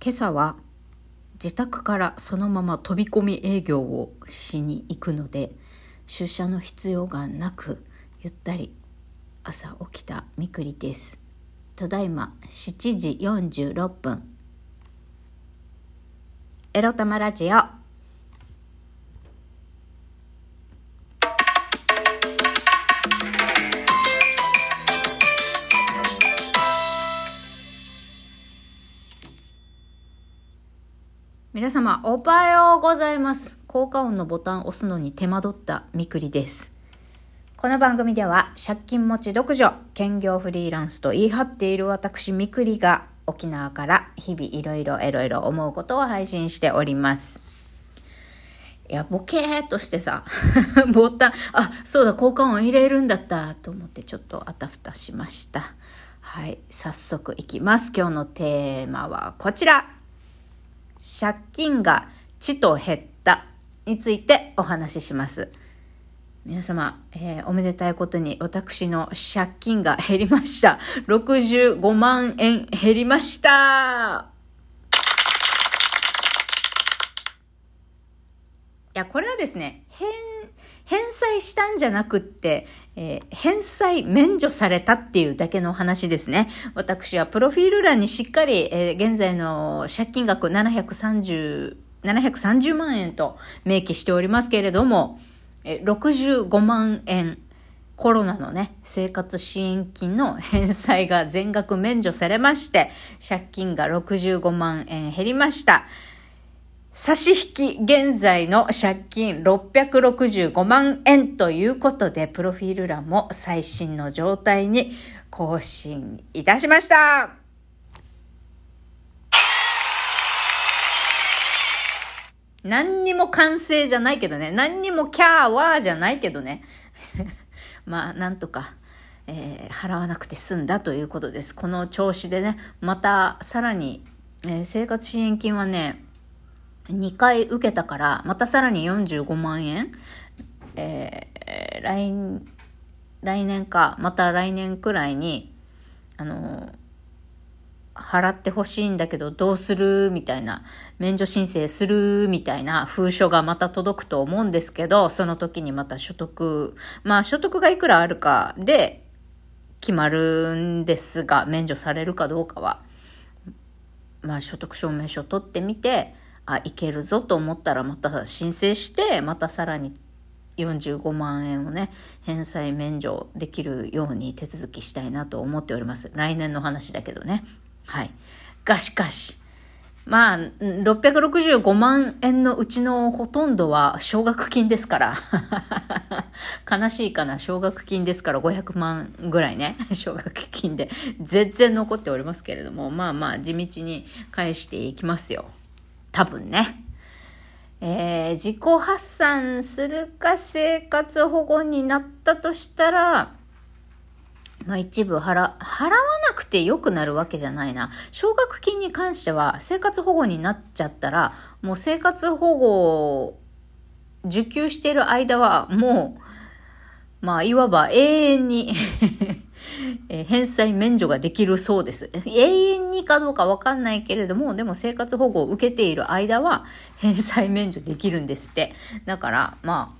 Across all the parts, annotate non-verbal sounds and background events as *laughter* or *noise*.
今朝は自宅からそのまま飛び込み営業をしに行くので出社の必要がなくゆったり朝起きたみくりです。ただいま7時46分。エロ玉ラジオ。皆様おはようございます効果音のボタンを押すのに手間取ったみくりですこの番組では借金持ち独女兼業フリーランスと言い張っている私みくりが沖縄から日々いろいろいろいろ思うことを配信しておりますいや、ボケーっとしてさ、*laughs* ボタン、あ、そうだ、効果音入れるんだったと思ってちょっとあたふたしました。はい、早速いきます。今日のテーマはこちら。借金がちと減ったについてお話しします。皆様、えー、おめでたいことに私の借金が減りました。65万円減りましたいや、これはですね、返、返済したんじゃなくって、えー、返済免除されたっていうだけの話ですね。私はプロフィール欄にしっかり、えー、現在の借金額730、730万円と明記しておりますけれども、えー、65万円、コロナのね、生活支援金の返済が全額免除されまして、借金が65万円減りました。差し引き現在の借金665万円ということで、プロフィール欄も最新の状態に更新いたしました。何にも完成じゃないけどね。何にもキャーワーじゃないけどね。*laughs* まあ、なんとか、えー、払わなくて済んだということです。この調子でね、またさらに、えー、生活支援金はね、2回受けたから、またさらに45万円、えー、来、来年か、また来年くらいに、あの払ってほしいんだけどどうするみたいな、免除申請するみたいな封書がまた届くと思うんですけど、その時にまた所得、まあ所得がいくらあるかで決まるんですが、免除されるかどうかは、まあ所得証明書取ってみて、あ、いけるぞと思ったらまた申請して、またさらに45万円をね、返済免除できるように手続きしたいなと思っております。来年の話だけどね。はい。がしかし、まあ、665万円のうちのほとんどは奨学金ですから。*laughs* 悲しいかな。奨学金ですから500万ぐらいね。*laughs* 奨学金で全然残っておりますけれども、まあまあ地道に返していきますよ。多分ね。えー、自己発散するか生活保護になったとしたら、まあ一部払、払わなくて良くなるわけじゃないな。奨学金に関しては生活保護になっちゃったら、もう生活保護を受給している間はもう、まあいわば永遠にえー、返済免除ができるそうです。永遠にかどうかわかんないけれども、でも生活保護を受けている間は返済免除できるんですって。だから、まあ、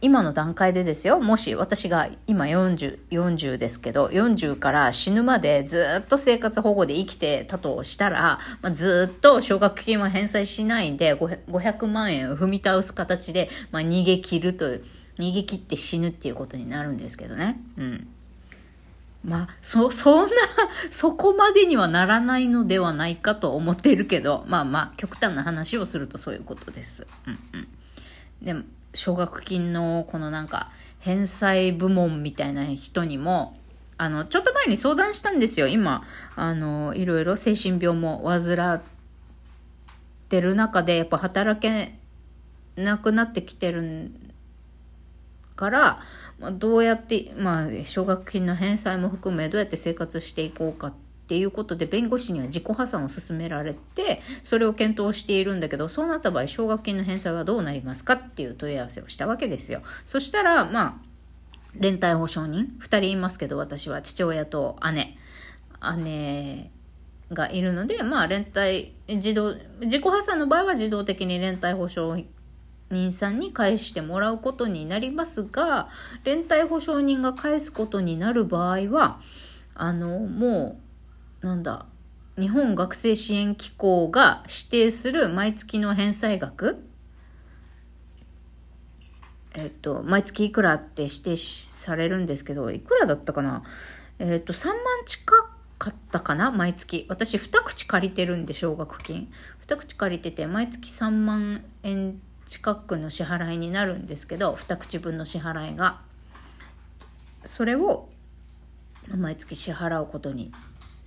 今の段階でですよ、もし私が今40、40ですけど、40から死ぬまでずっと生活保護で生きてたとしたら、まあ、ずっと奨学金は返済しないで500万円を踏み倒す形で、まあ、逃げ切ると、逃げ切って死ぬっていうことになるんですけどね。うん。まあ、そ、*laughs* そんな、そこまでにはならないのではないかと思ってるけど、まあまあ、極端な話をするとそういうことです。うんうん。でも、奨学金のこのなんか、返済部門みたいな人にも、あの、ちょっと前に相談したんですよ。今、あの、いろいろ精神病も患ってる中で、やっぱ働けなくなってきてるんから、まあ、どうやって、まあ、奨学金の返済も含めどうやって生活していこうかっていうことで弁護士には自己破産を勧められてそれを検討しているんだけどそうなった場合奨学金の返済はどうなりますかっていう問い合わせをしたわけですよ。そしたらまあ連帯保証人2人いますけど私は父親と姉姉がいるので、まあ、連帯、自動、自己破産の場合は自動的に連帯保証人さんに返してもらうことになりますが、連帯保証人が返すことになる場合は、あの、もう、なんだ、日本学生支援機構が指定する毎月の返済額えっと、毎月いくらって指定されるんですけど、いくらだったかな？えっと、3万近かったかな？毎月。私、2口借りてるんで、奨学金。2口借りてて、毎月3万円近くの支払いになるんですけど、2口分の支払いが。それを、毎月支払うことに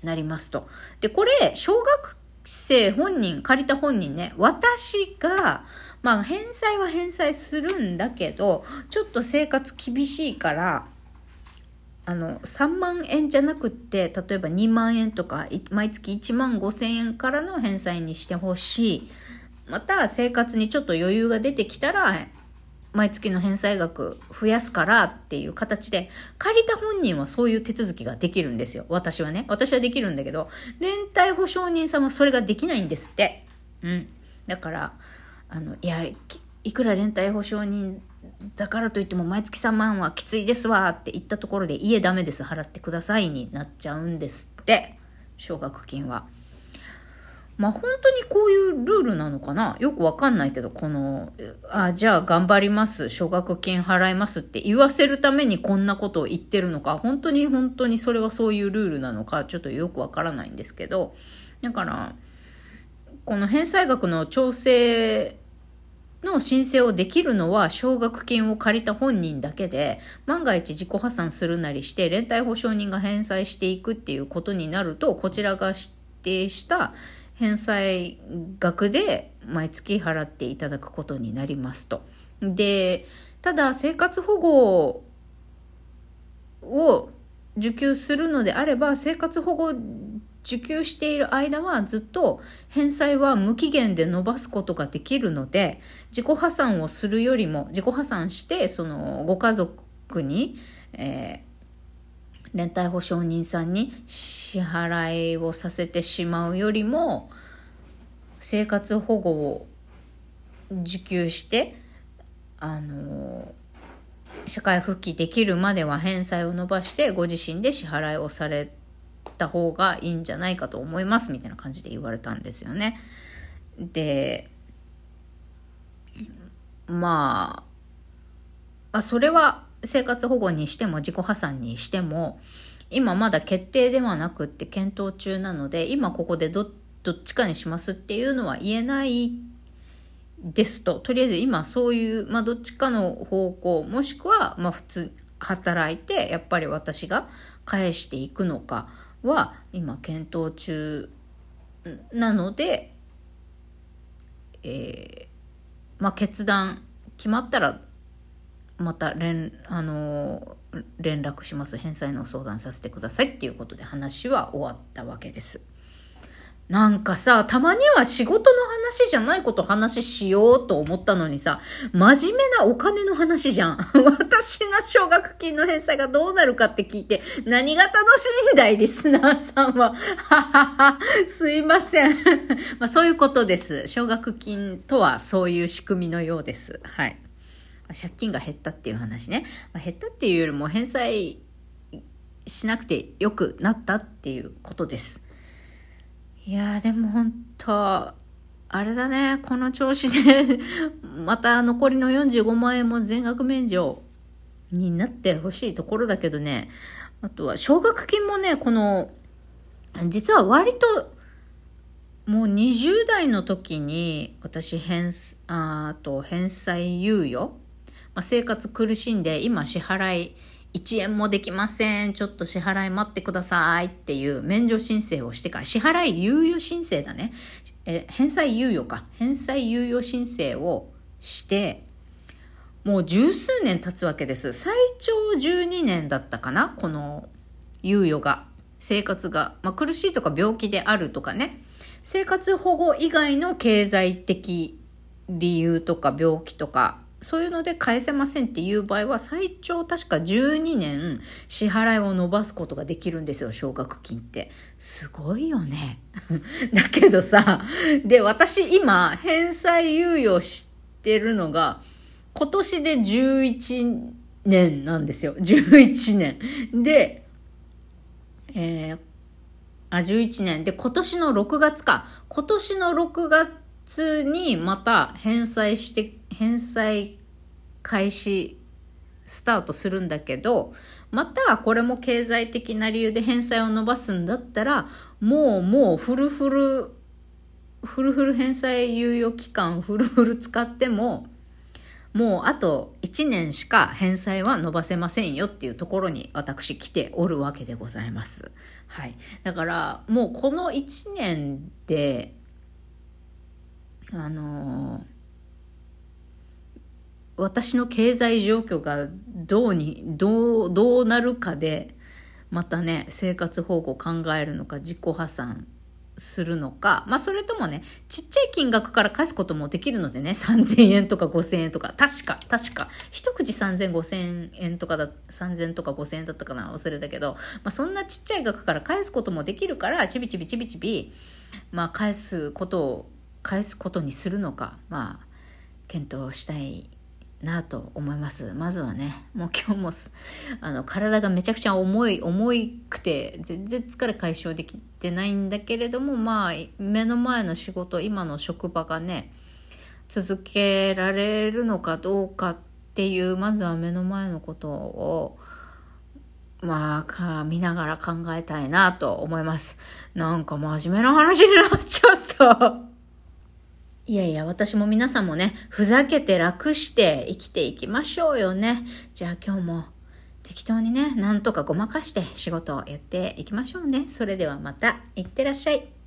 なりますと。で、これ、小学生本人、借りた本人ね、私が、まあ、返済は返済するんだけど、ちょっと生活厳しいから、あの、3万円じゃなくって、例えば2万円とか、毎月1万5千円からの返済にしてほしい。また、生活にちょっと余裕が出てきたら、毎月の返済額増やすからっていう形で、借りた本人はそういう手続きができるんですよ。私はね。私はできるんだけど、連帯保証人さんはそれができないんですって。うん。だから、あの、いや、いくら連帯保証人だからといっても毎月3万はきついですわって言ったところで家ダメです払ってくださいになっちゃうんですって奨学金は。まあ本当にこういうルールなのかな？よくわかんないけど、この、あ、じゃあ頑張ります、奨学金払いますって言わせるためにこんなことを言ってるのか、本当に本当にそれはそういうルールなのか、ちょっとよくわからないんですけど、だから、この返済額の調整の申請をできるのは奨学金を借りた本人だけで、万が一自己破産するなりして連帯保証人が返済していくっていうことになると、こちらが指定した返済額で毎月払っていただくことになりますと。で、ただ生活保護を受給するのであれば、生活保護受給している間はずっと返済は無期限で伸ばすことができるので、自己破産をするよりも、自己破産して、そのご家族に、えー連帯保証人さんに支払いをさせてしまうよりも生活保護を受給してあの社会復帰できるまでは返済を伸ばしてご自身で支払いをされた方がいいんじゃないかと思いますみたいな感じで言われたんですよね。でまああそれは生活保護にしても自己破産にしても今まだ決定ではなくって検討中なので今ここでどっちかにしますっていうのは言えないですと。とりあえず今そういう、まあ、どっちかの方向もしくはまあ普通働いてやっぱり私が返していくのかは今検討中なので、えーまあ、決断決まったらまた連,、あの連絡します返済の相談させてくださいっていうことで話は終わったわけです。なんかさ、たまには仕事の話じゃないこと話しようと思ったのにさ、真面目なお金の話じゃん。*laughs* 私の奨学金の返済がどうなるかって聞いて、何が楽しいんだい、リスナーさんは。ははは、すいません。*laughs* まあそういうことです。奨学金とはそういう仕組みのようです。はい。借金が減ったっていう話ね。まあ、減ったっていうよりも返済しなくてよくなったっていうことです。いやでも本当あれだね、この調子で *laughs* また残りの45万円も全額免除になってほしいところだけどね、あとは奨学金もね、この、実は割と、もう20代の時に私返、あと返済猶予まあ、生活苦しんで今支払い1円もできません。ちょっと支払い待ってくださいっていう免除申請をしてから、支払い猶予申請だね。え、返済猶予か。返済猶予申請をして、もう十数年経つわけです。最長12年だったかな？この猶予が。生活が。まあ、苦しいとか病気であるとかね。生活保護以外の経済的理由とか病気とかそういうので返せませんっていう場合は、最長確か12年支払いを伸ばすことができるんですよ、奨学金って。すごいよね。*laughs* だけどさ、で、私今、返済猶予してるのが、今年で11年なんですよ。11年。で、えー、あ、11年。で、今年の6月か。今年の6月にまた返済して、返済開始スタートするんだけど、またこれも経済的な理由で返済を伸ばすんだったら、もうもうフルフル、フルフル返済猶予期間フルフル使っても、もうあと1年しか返済は伸ばせませんよっていうところに私来ておるわけでございます。はい。だからもうこの1年で、あのー、私の経済状況がどうに、どう、どうなるかで、またね、生活保護を考えるのか、自己破産するのか、まあそれともね、ちっちゃい金額から返すこともできるのでね、3000円とか5000円とか、確か、確か、一口3000、5000円とかだ、3000とか5000円だったかな、忘れたけど、まあそんなちっちゃい額から返すこともできるから、ちびちびちびちび、まあ返すことを、返すことにするのか、まあ、検討したいなと思います。まずはね、もう今日も、*laughs* あの、体がめちゃくちゃ重い、重いくて、全然疲れ解消できてないんだけれども、まあ、目の前の仕事、今の職場がね、続けられるのかどうかっていう、まずは目の前のことを、まあ、か見ながら考えたいなと思います。なんか真面目な話になっちゃった。いやいや、私も皆さんもね、ふざけて楽して生きていきましょうよね。じゃあ今日も適当にね、なんとかごまかして仕事をやっていきましょうね。それではまた、いってらっしゃい。